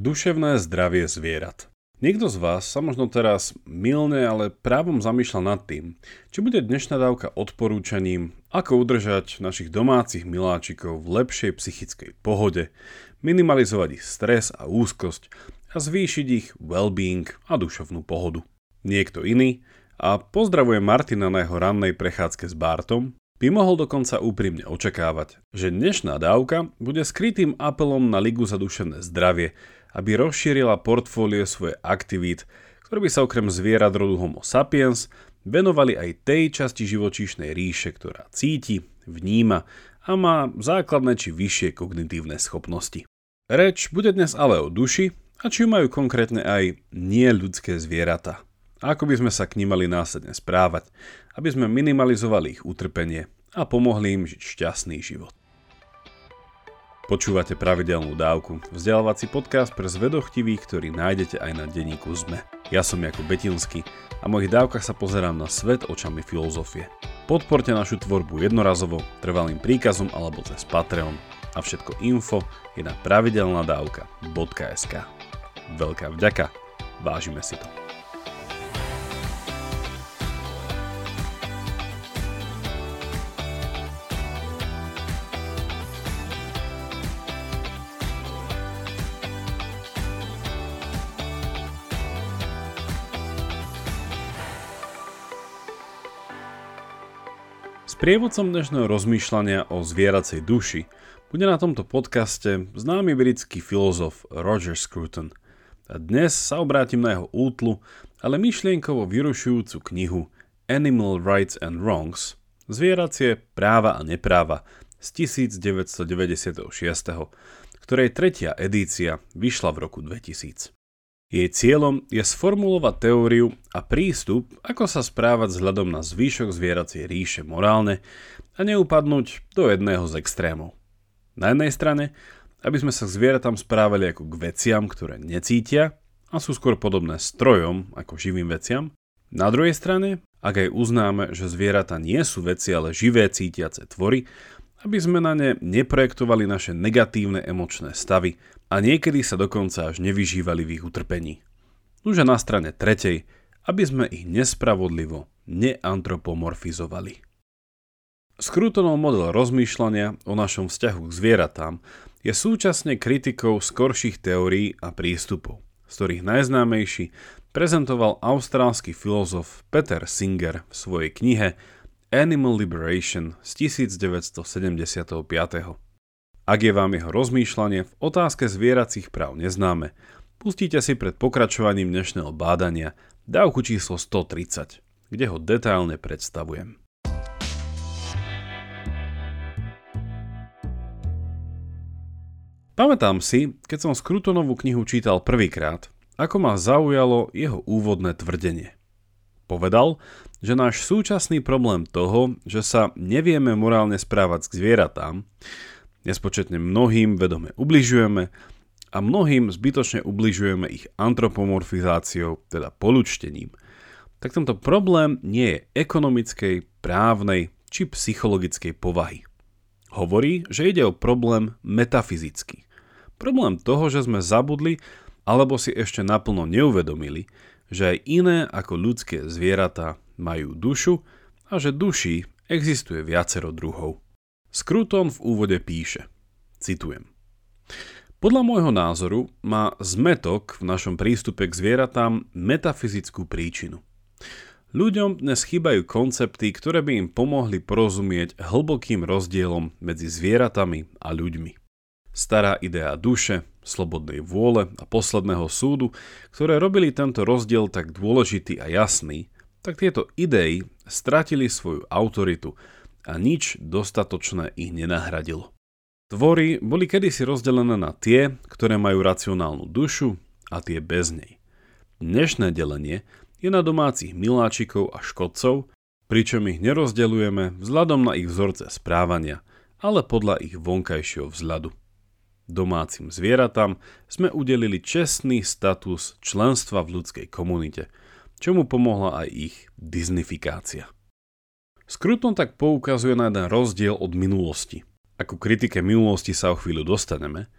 Duševné zdravie zvierat. Niekto z vás sa možno teraz milne, ale právom zamýšľa nad tým, či bude dnešná dávka odporúčaním, ako udržať našich domácich miláčikov v lepšej psychickej pohode, minimalizovať ich stres a úzkosť a zvýšiť ich well-being a duševnú pohodu. Niekto iný, a pozdravuje Martina na jeho rannej prechádzke s Bartom, by mohol dokonca úprimne očakávať, že dnešná dávka bude skrytým apelom na Ligu za duševné zdravie, aby rozšírila portfólio svoje aktivít, ktoré by sa okrem zvierat rodu Homo sapiens venovali aj tej časti živočíšnej ríše, ktorá cíti, vníma a má základné či vyššie kognitívne schopnosti. Reč bude dnes ale o duši a či ju majú konkrétne aj nie ľudské zvieratá ako by sme sa k ním mali následne správať, aby sme minimalizovali ich utrpenie a pomohli im žiť šťastný život. Počúvate pravidelnú dávku, vzdelávací podcast pre zvedochtivých, ktorý nájdete aj na denníku ZME. Ja som Jakub Betinský a v mojich dávkach sa pozerám na svet očami filozofie. Podporte našu tvorbu jednorazovo, trvalým príkazom alebo cez Patreon. A všetko info je na pravidelnadavka.sk. Veľká vďaka, vážime si to. Sprievodcom dnešného rozmýšľania o zvieracej duši bude na tomto podcaste známy britský filozof Roger Scruton. A dnes sa obrátim na jeho útlu, ale myšlienkovo vyrušujúcu knihu Animal Rights and Wrongs Zvieracie práva a nepráva z 1996, ktorej tretia edícia vyšla v roku 2000. Jej cieľom je sformulovať teóriu a prístup, ako sa správať vzhľadom na zvýšok zvieracie ríše morálne a neupadnúť do jedného z extrémov. Na jednej strane, aby sme sa k zvieratám správali ako k veciam, ktoré necítia a sú skôr podobné strojom ako živým veciam. Na druhej strane, ak aj uznáme, že zvieratá nie sú veci, ale živé cítiace tvory, aby sme na ne neprojektovali naše negatívne emočné stavy a niekedy sa dokonca až nevyžívali v ich utrpení. Nože na strane tretej, aby sme ich nespravodlivo neantropomorfizovali. Skrutonov model rozmýšľania o našom vzťahu k zvieratám je súčasne kritikou skorších teórií a prístupov, z ktorých najznámejší prezentoval austrálsky filozof Peter Singer v svojej knihe Animal Liberation z 1975. Ak je vám jeho rozmýšľanie v otázke zvieracích práv neznáme, pustite si pred pokračovaním dnešného bádania dávku číslo 130, kde ho detailne predstavujem. Pamätám si, keď som Skrutonovú knihu čítal prvýkrát, ako ma zaujalo jeho úvodné tvrdenie. Povedal, že náš súčasný problém toho, že sa nevieme morálne správať k zvieratám, Nespočetne mnohým vedome ubližujeme a mnohým zbytočne ubližujeme ich antropomorfizáciou, teda polučtením. Tak tento problém nie je ekonomickej, právnej či psychologickej povahy. Hovorí, že ide o problém metafyzický. Problém toho, že sme zabudli alebo si ešte naplno neuvedomili, že aj iné ako ľudské zvieratá majú dušu a že duší existuje viacero druhov. Skruton v úvode píše, citujem. Podľa môjho názoru má zmetok v našom prístupe k zvieratám metafyzickú príčinu. Ľuďom dnes chýbajú koncepty, ktoré by im pomohli porozumieť hlbokým rozdielom medzi zvieratami a ľuďmi. Stará idea duše, slobodnej vôle a posledného súdu, ktoré robili tento rozdiel tak dôležitý a jasný, tak tieto idei stratili svoju autoritu a nič dostatočné ich nenahradilo. Tvory boli kedysi rozdelené na tie, ktoré majú racionálnu dušu a tie bez nej. Dnešné delenie je na domácich miláčikov a škodcov, pričom ich nerozdeľujeme vzhľadom na ich vzorce správania, ale podľa ich vonkajšieho vzhľadu. Domácim zvieratám sme udelili čestný status členstva v ľudskej komunite, čomu pomohla aj ich disnifikácia. Skruton tak poukazuje na jeden rozdiel od minulosti. Ako kritike minulosti sa o chvíľu dostaneme,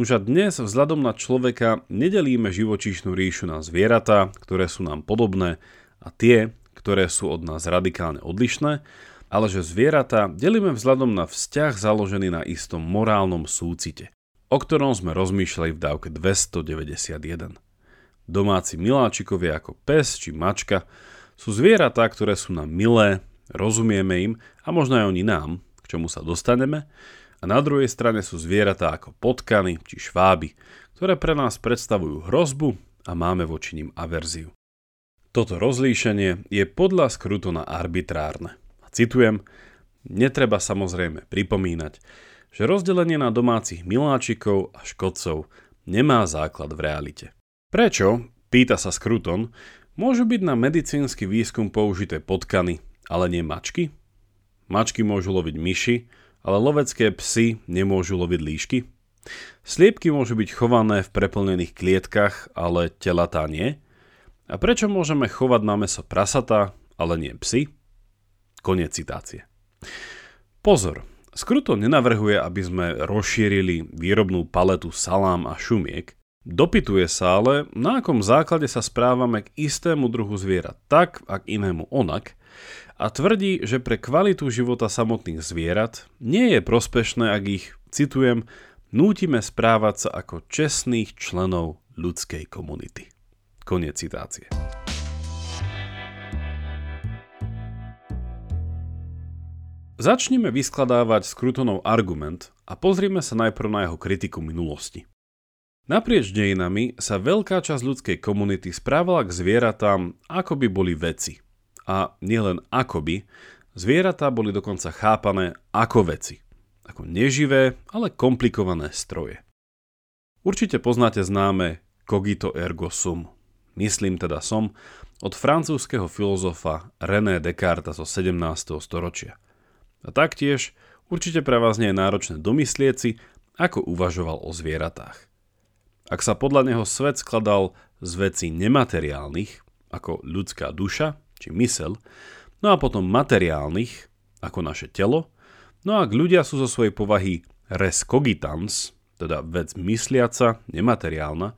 už a dnes vzhľadom na človeka nedelíme živočíšnu ríšu na zvieratá, ktoré sú nám podobné a tie, ktoré sú od nás radikálne odlišné, ale že zvieratá delíme vzhľadom na vzťah založený na istom morálnom súcite, o ktorom sme rozmýšľali v dávke 291. Domáci miláčikovia ako pes či mačka sú zvieratá, ktoré sú nám milé, rozumieme im a možno aj oni nám, k čomu sa dostaneme, a na druhej strane sú zvieratá ako potkany či šváby, ktoré pre nás predstavujú hrozbu a máme voči nim averziu. Toto rozlíšenie je podľa Skrutona arbitrárne. A citujem, netreba samozrejme pripomínať, že rozdelenie na domácich miláčikov a škodcov nemá základ v realite. Prečo, pýta sa Skruton, môžu byť na medicínsky výskum použité potkany, ale nie mačky? Mačky môžu loviť myši, ale lovecké psy nemôžu loviť líšky? Sliepky môžu byť chované v preplnených klietkach, ale telatá nie? A prečo môžeme chovať na meso prasatá, ale nie psy? Koniec citácie. Pozor, Skruto nenavrhuje, aby sme rozšírili výrobnú paletu salám a šumiek. Dopytuje sa ale, na akom základe sa správame k istému druhu zviera tak a k inému onak a tvrdí, že pre kvalitu života samotných zvierat nie je prospešné, ak ich, citujem, nútime správať sa ako čestných členov ľudskej komunity. Koniec citácie. Začneme vyskladávať skrutonov argument a pozrime sa najprv na jeho kritiku minulosti. Naprieč dejinami sa veľká časť ľudskej komunity správala k zvieratám, ako by boli veci a nielen akoby, zvieratá boli dokonca chápané ako veci. Ako neživé, ale komplikované stroje. Určite poznáte známe cogito ergo sum. Myslím teda som od francúzského filozofa René Descartes zo 17. storočia. A taktiež určite pre vás nie je náročné domyslieť si, ako uvažoval o zvieratách. Ak sa podľa neho svet skladal z vecí nemateriálnych, ako ľudská duša, či mysel, no a potom materiálnych, ako naše telo, no a ľudia sú zo svojej povahy res cogitans, teda vec mysliaca, nemateriálna,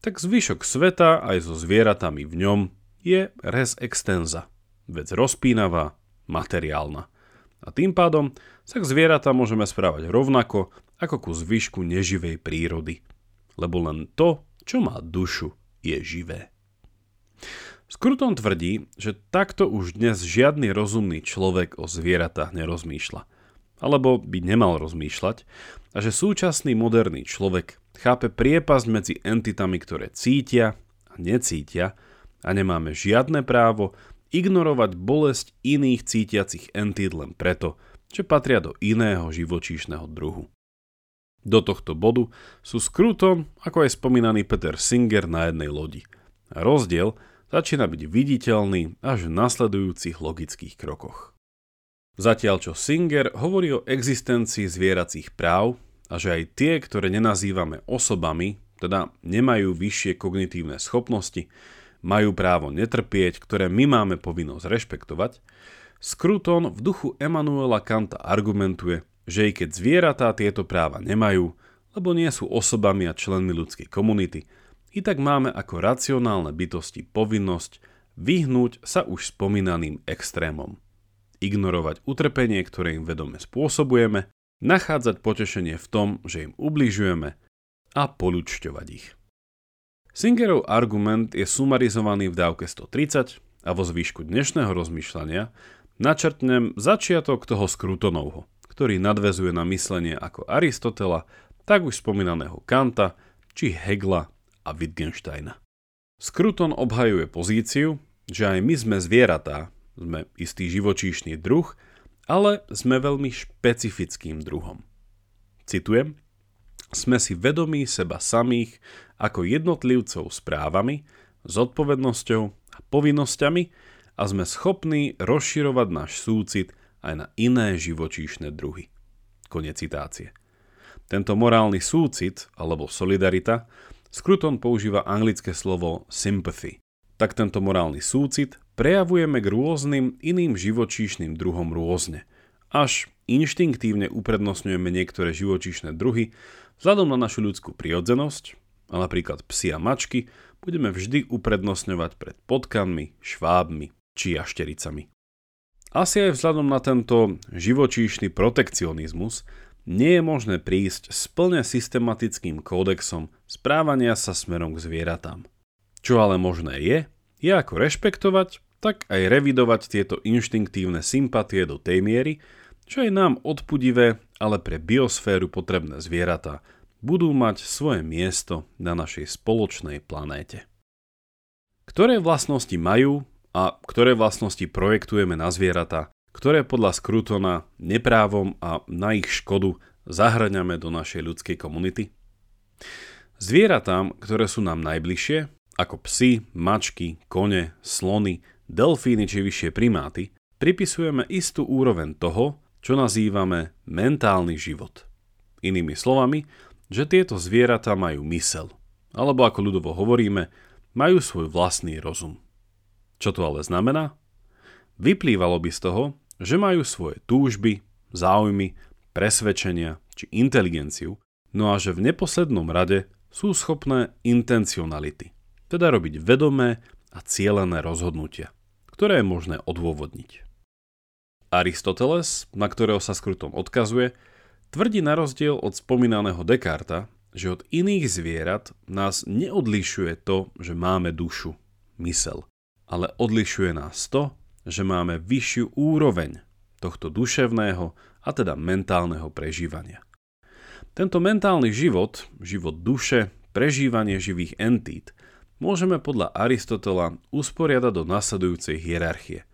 tak zvyšok sveta aj so zvieratami v ňom je res extenza, vec rozpínavá, materiálna. A tým pádom sa k zvieratá môžeme správať rovnako ako ku zvyšku neživej prírody. Lebo len to, čo má dušu, je živé. Skruton tvrdí, že takto už dnes žiadny rozumný človek o zvieratách nerozmýšľa. Alebo by nemal rozmýšľať a že súčasný moderný človek chápe priepasť medzi entitami, ktoré cítia a necítia a nemáme žiadne právo ignorovať bolesť iných cítiacich entít len preto, že patria do iného živočíšneho druhu. Do tohto bodu sú Skruton, ako aj spomínaný Peter Singer na jednej lodi. A rozdiel začína byť viditeľný až v nasledujúcich logických krokoch. Zatiaľ čo Singer hovorí o existencii zvieracích práv a že aj tie, ktoré nenazývame osobami, teda nemajú vyššie kognitívne schopnosti, majú právo netrpieť, ktoré my máme povinnosť rešpektovať, Skruton v duchu Emanuela Kanta argumentuje, že i keď zvieratá tieto práva nemajú, lebo nie sú osobami a členmi ľudskej komunity, i tak máme ako racionálne bytosti povinnosť vyhnúť sa už spomínaným extrémom. Ignorovať utrpenie, ktoré im vedome spôsobujeme, nachádzať potešenie v tom, že im ubližujeme a polučťovať ich. Singerov argument je sumarizovaný v dávke 130 a vo zvýšku dnešného rozmýšľania načrtnem začiatok toho skrutonovho, ktorý nadvezuje na myslenie ako Aristotela, tak už spomínaného Kanta či Hegla a Wittgensteina. Skruton obhajuje pozíciu, že aj my sme zvieratá, sme istý živočíšny druh, ale sme veľmi špecifickým druhom. Citujem, sme si vedomí seba samých ako jednotlivcov s právami, zodpovednosťou a povinnosťami a sme schopní rozširovať náš súcit aj na iné živočíšne druhy. Konec citácie. Tento morálny súcit alebo solidarita Skruton používa anglické slovo sympathy. Tak tento morálny súcit prejavujeme k rôznym iným živočíšnym druhom rôzne až inštinktívne uprednostňujeme niektoré živočíšne druhy vzhľadom na našu ľudskú prirodzenosť, a napríklad psi a mačky budeme vždy uprednostňovať pred potkanmi, švábmi či jaštericami. Asi aj vzhľadom na tento živočíšny protekcionizmus nie je možné prísť s plne systematickým kódexom správania sa smerom k zvieratám. Čo ale možné je, je ako rešpektovať, tak aj revidovať tieto inštinktívne sympatie do tej miery, čo je nám odpudivé, ale pre biosféru potrebné zvieratá budú mať svoje miesto na našej spoločnej planéte. Ktoré vlastnosti majú a ktoré vlastnosti projektujeme na zvieratá, ktoré podľa Skrutona neprávom a na ich škodu zahrňame do našej ľudskej komunity? Zvieratám, ktoré sú nám najbližšie, ako psy, mačky, kone, slony, delfíny či vyššie primáty, pripisujeme istú úroveň toho, čo nazývame mentálny život. Inými slovami, že tieto zvieratá majú mysel, alebo ako ľudovo hovoríme, majú svoj vlastný rozum. Čo to ale znamená? Vyplývalo by z toho, že majú svoje túžby, záujmy, presvedčenia či inteligenciu, no a že v neposlednom rade sú schopné intencionality, teda robiť vedomé a cielené rozhodnutia, ktoré je možné odôvodniť. Aristoteles, na ktorého sa skrutom odkazuje, tvrdí na rozdiel od spomínaného Descarta, že od iných zvierat nás neodlišuje to, že máme dušu, mysel, ale odlišuje nás to, že máme vyššiu úroveň tohto duševného a teda mentálneho prežívania. Tento mentálny život, život duše, prežívanie živých entít, môžeme podľa Aristotela usporiadať do nasledujúcej hierarchie,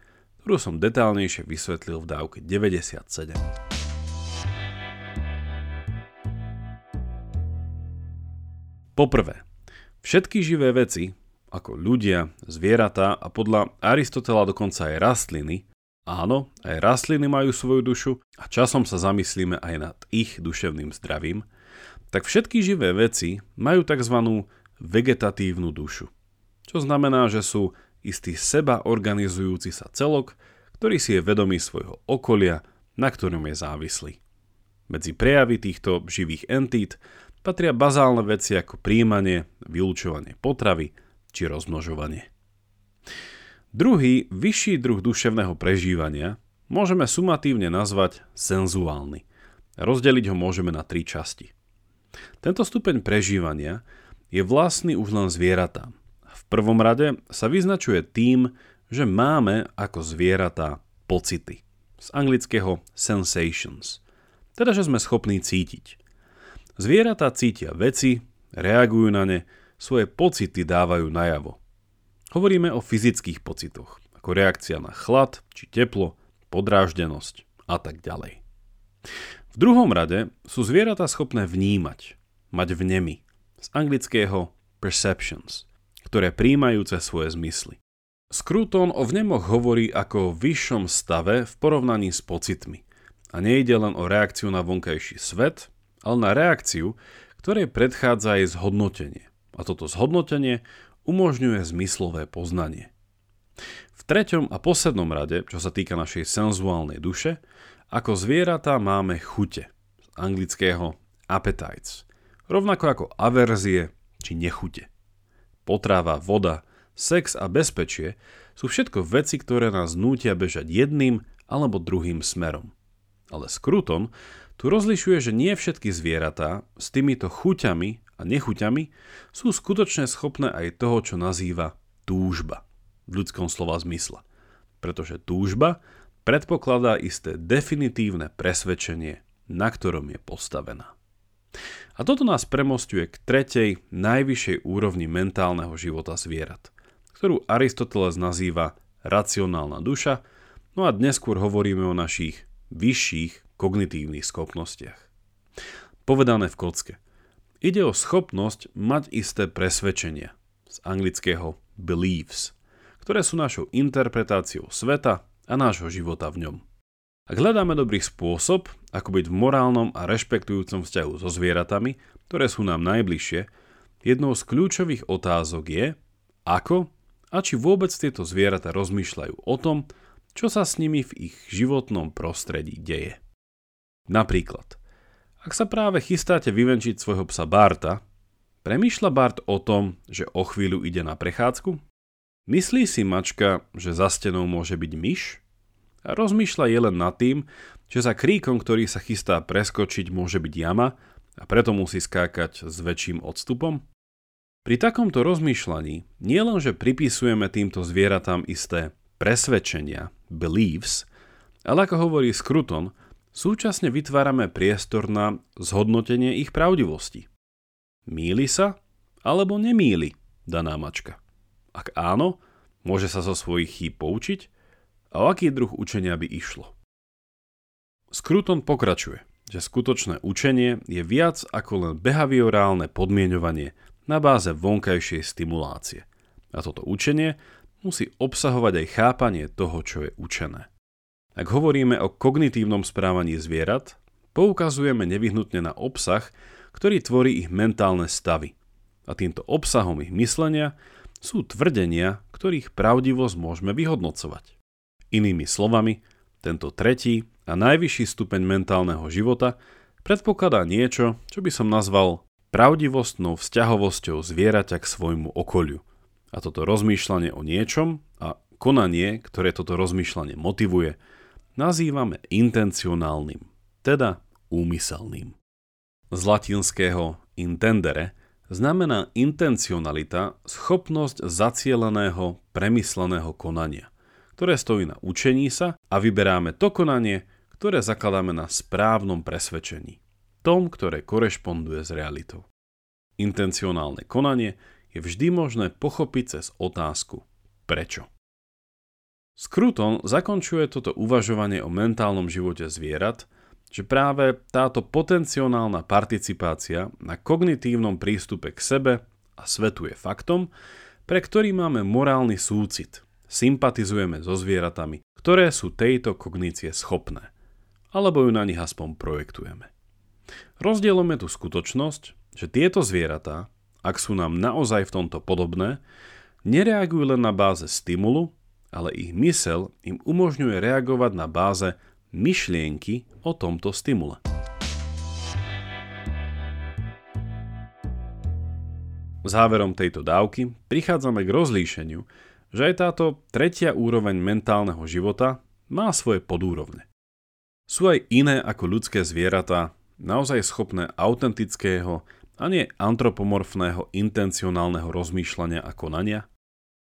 ktorú som detálnejšie vysvetlil v dávke 97. Poprvé, všetky živé veci, ako ľudia, zvieratá a podľa Aristotela dokonca aj rastliny, áno, aj rastliny majú svoju dušu a časom sa zamyslíme aj nad ich duševným zdravím, tak všetky živé veci majú tzv. vegetatívnu dušu. Čo znamená, že sú istý seba organizujúci sa celok, ktorý si je vedomý svojho okolia, na ktorom je závislý. Medzi prejavy týchto živých entít patria bazálne veci ako príjmanie, vylúčovanie potravy, či rozmnožovanie. Druhý, vyšší druh duševného prežívania môžeme sumatívne nazvať senzuálny. Rozdeliť ho môžeme na tri časti. Tento stupeň prežívania je vlastný už len zvieratám. V prvom rade sa vyznačuje tým, že máme ako zvieratá pocity. Z anglického sensations. Teda, že sme schopní cítiť. Zvieratá cítia veci, reagujú na ne, svoje pocity dávajú najavo. Hovoríme o fyzických pocitoch, ako reakcia na chlad či teplo, podráždenosť a tak ďalej. V druhom rade sú zvieratá schopné vnímať, mať vnemy, z anglického perceptions, ktoré príjmajú cez svoje zmysly. Scruton o vnemoch hovorí ako o vyššom stave v porovnaní s pocitmi. A nejde len o reakciu na vonkajší svet, ale na reakciu, ktorej predchádza aj zhodnotenie a toto zhodnotenie umožňuje zmyslové poznanie. V treťom a poslednom rade, čo sa týka našej senzuálnej duše, ako zvieratá máme chute, z anglického appetites, rovnako ako averzie či nechute. Potrava, voda, sex a bezpečie sú všetko veci, ktoré nás nútia bežať jedným alebo druhým smerom. Ale Skruton tu rozlišuje, že nie všetky zvieratá s týmito chuťami a nechuťami sú skutočne schopné aj toho, čo nazýva túžba v ľudskom slova zmysle. Pretože túžba predpokladá isté definitívne presvedčenie, na ktorom je postavená. A toto nás premostuje k tretej, najvyššej úrovni mentálneho života zvierat, ktorú Aristoteles nazýva racionálna duša, no a dnes skôr hovoríme o našich vyšších kognitívnych schopnostiach. Povedané v kocke – Ide o schopnosť mať isté presvedčenia, z anglického beliefs, ktoré sú našou interpretáciou sveta a nášho života v ňom. Ak hľadáme dobrý spôsob, ako byť v morálnom a rešpektujúcom vzťahu so zvieratami, ktoré sú nám najbližšie, jednou z kľúčových otázok je, ako a či vôbec tieto zvieratá rozmýšľajú o tom, čo sa s nimi v ich životnom prostredí deje. Napríklad, ak sa práve chystáte vyvenčiť svojho psa Barta, premýšľa Bart o tom, že o chvíľu ide na prechádzku? Myslí si mačka, že za stenou môže byť myš? A rozmýšľa je len nad tým, že za kríkom, ktorý sa chystá preskočiť, môže byť jama a preto musí skákať s väčším odstupom? Pri takomto rozmýšľaní nielenže pripisujeme týmto zvieratám isté presvedčenia, beliefs, ale ako hovorí Skruton, súčasne vytvárame priestor na zhodnotenie ich pravdivosti. Míli sa alebo nemíli daná mačka? Ak áno, môže sa zo svojich chýb poučiť a o aký druh učenia by išlo. Skruton pokračuje, že skutočné učenie je viac ako len behaviorálne podmienovanie na báze vonkajšej stimulácie. A toto učenie musí obsahovať aj chápanie toho, čo je učené. Ak hovoríme o kognitívnom správaní zvierat, poukazujeme nevyhnutne na obsah, ktorý tvorí ich mentálne stavy. A týmto obsahom ich myslenia sú tvrdenia, ktorých pravdivosť môžeme vyhodnocovať. Inými slovami, tento tretí a najvyšší stupeň mentálneho života predpokladá niečo, čo by som nazval pravdivostnou vzťahovosťou zvieraťa k svojmu okoliu – a toto rozmýšľanie o niečom a konanie, ktoré toto rozmýšľanie motivuje, nazývame intencionálnym, teda úmyselným. Z latinského intendere znamená intencionalita schopnosť zacieleného, premysleného konania, ktoré stojí na učení sa a vyberáme to konanie, ktoré zakladáme na správnom presvedčení, tom, ktoré korešponduje s realitou. Intencionálne konanie je vždy možné pochopiť cez otázku prečo. Skruton zakončuje toto uvažovanie o mentálnom živote zvierat, že práve táto potenciálna participácia na kognitívnom prístupe k sebe a svetu je faktom, pre ktorý máme morálny súcit, sympatizujeme so zvieratami, ktoré sú tejto kognície schopné, alebo ju na nich aspoň projektujeme. Rozdielom je tu skutočnosť, že tieto zvieratá ak sú nám naozaj v tomto podobné, nereagujú len na báze stimulu, ale ich mysel im umožňuje reagovať na báze myšlienky o tomto stimule. Záverom tejto dávky prichádzame k rozlíšeniu, že aj táto tretia úroveň mentálneho života má svoje podúrovne. Sú aj iné ako ľudské zvieratá, naozaj schopné autentického a nie antropomorfného intencionálneho rozmýšľania a konania?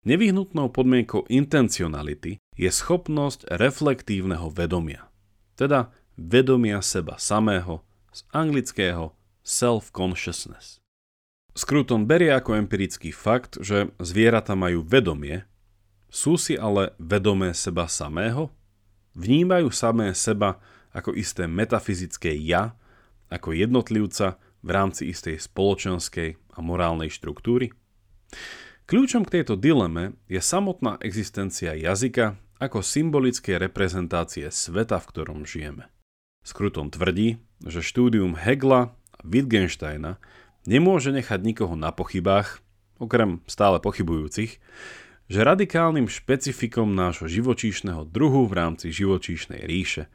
Nevyhnutnou podmienkou intencionality je schopnosť reflektívneho vedomia, teda vedomia seba samého z anglického self-consciousness. Scruton berie ako empirický fakt, že zvieratá majú vedomie, sú si ale vedomé seba samého? Vnímajú samé seba ako isté metafyzické ja, ako jednotlivca, v rámci istej spoločenskej a morálnej štruktúry? Kľúčom k tejto dileme je samotná existencia jazyka ako symbolické reprezentácie sveta, v ktorom žijeme. Skrutom tvrdí, že štúdium Hegla a Wittgensteina nemôže nechať nikoho na pochybách, okrem stále pochybujúcich, že radikálnym špecifikom nášho živočíšneho druhu v rámci živočíšnej ríše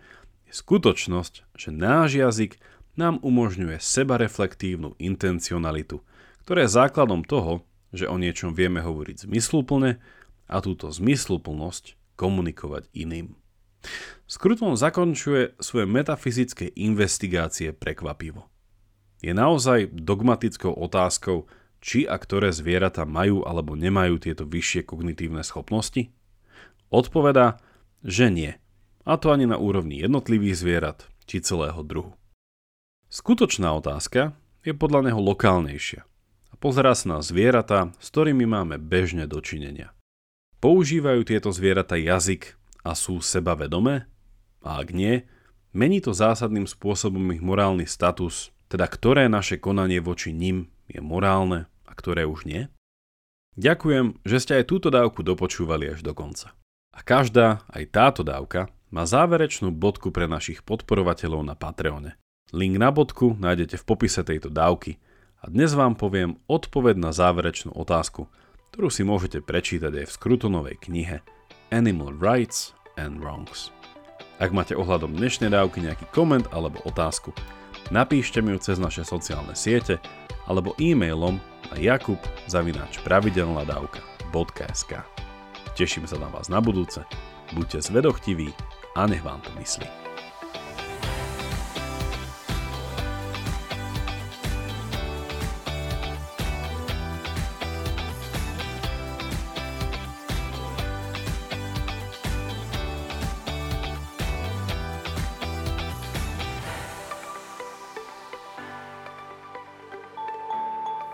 je skutočnosť, že náš jazyk nám umožňuje sebareflektívnu intencionalitu, ktorá je základom toho, že o niečom vieme hovoriť zmysluplne a túto zmysluplnosť komunikovať iným. Skruton zakončuje svoje metafyzické investigácie prekvapivo. Je naozaj dogmatickou otázkou, či a ktoré zvieratá majú alebo nemajú tieto vyššie kognitívne schopnosti? Odpovedá, že nie. A to ani na úrovni jednotlivých zvierat či celého druhu. Skutočná otázka je podľa neho lokálnejšia a pozerá sa na zvieratá, s ktorými máme bežne dočinenia. Používajú tieto zvieratá jazyk a sú sebavedomé? A ak nie, mení to zásadným spôsobom ich morálny status, teda ktoré naše konanie voči nim je morálne a ktoré už nie? Ďakujem, že ste aj túto dávku dopočúvali až do konca. A každá, aj táto dávka, má záverečnú bodku pre našich podporovateľov na Patreone. Link na bodku nájdete v popise tejto dávky a dnes vám poviem odpoved na záverečnú otázku, ktorú si môžete prečítať aj v Skrutonovej knihe Animal Rights and Wrongs. Ak máte ohľadom dnešnej dávky nejaký koment alebo otázku, napíšte mi ju cez naše sociálne siete alebo e-mailom na jakub pravidelnadavka.sk Teším sa na vás na budúce, buďte zvedochtiví a nech vám to myslí.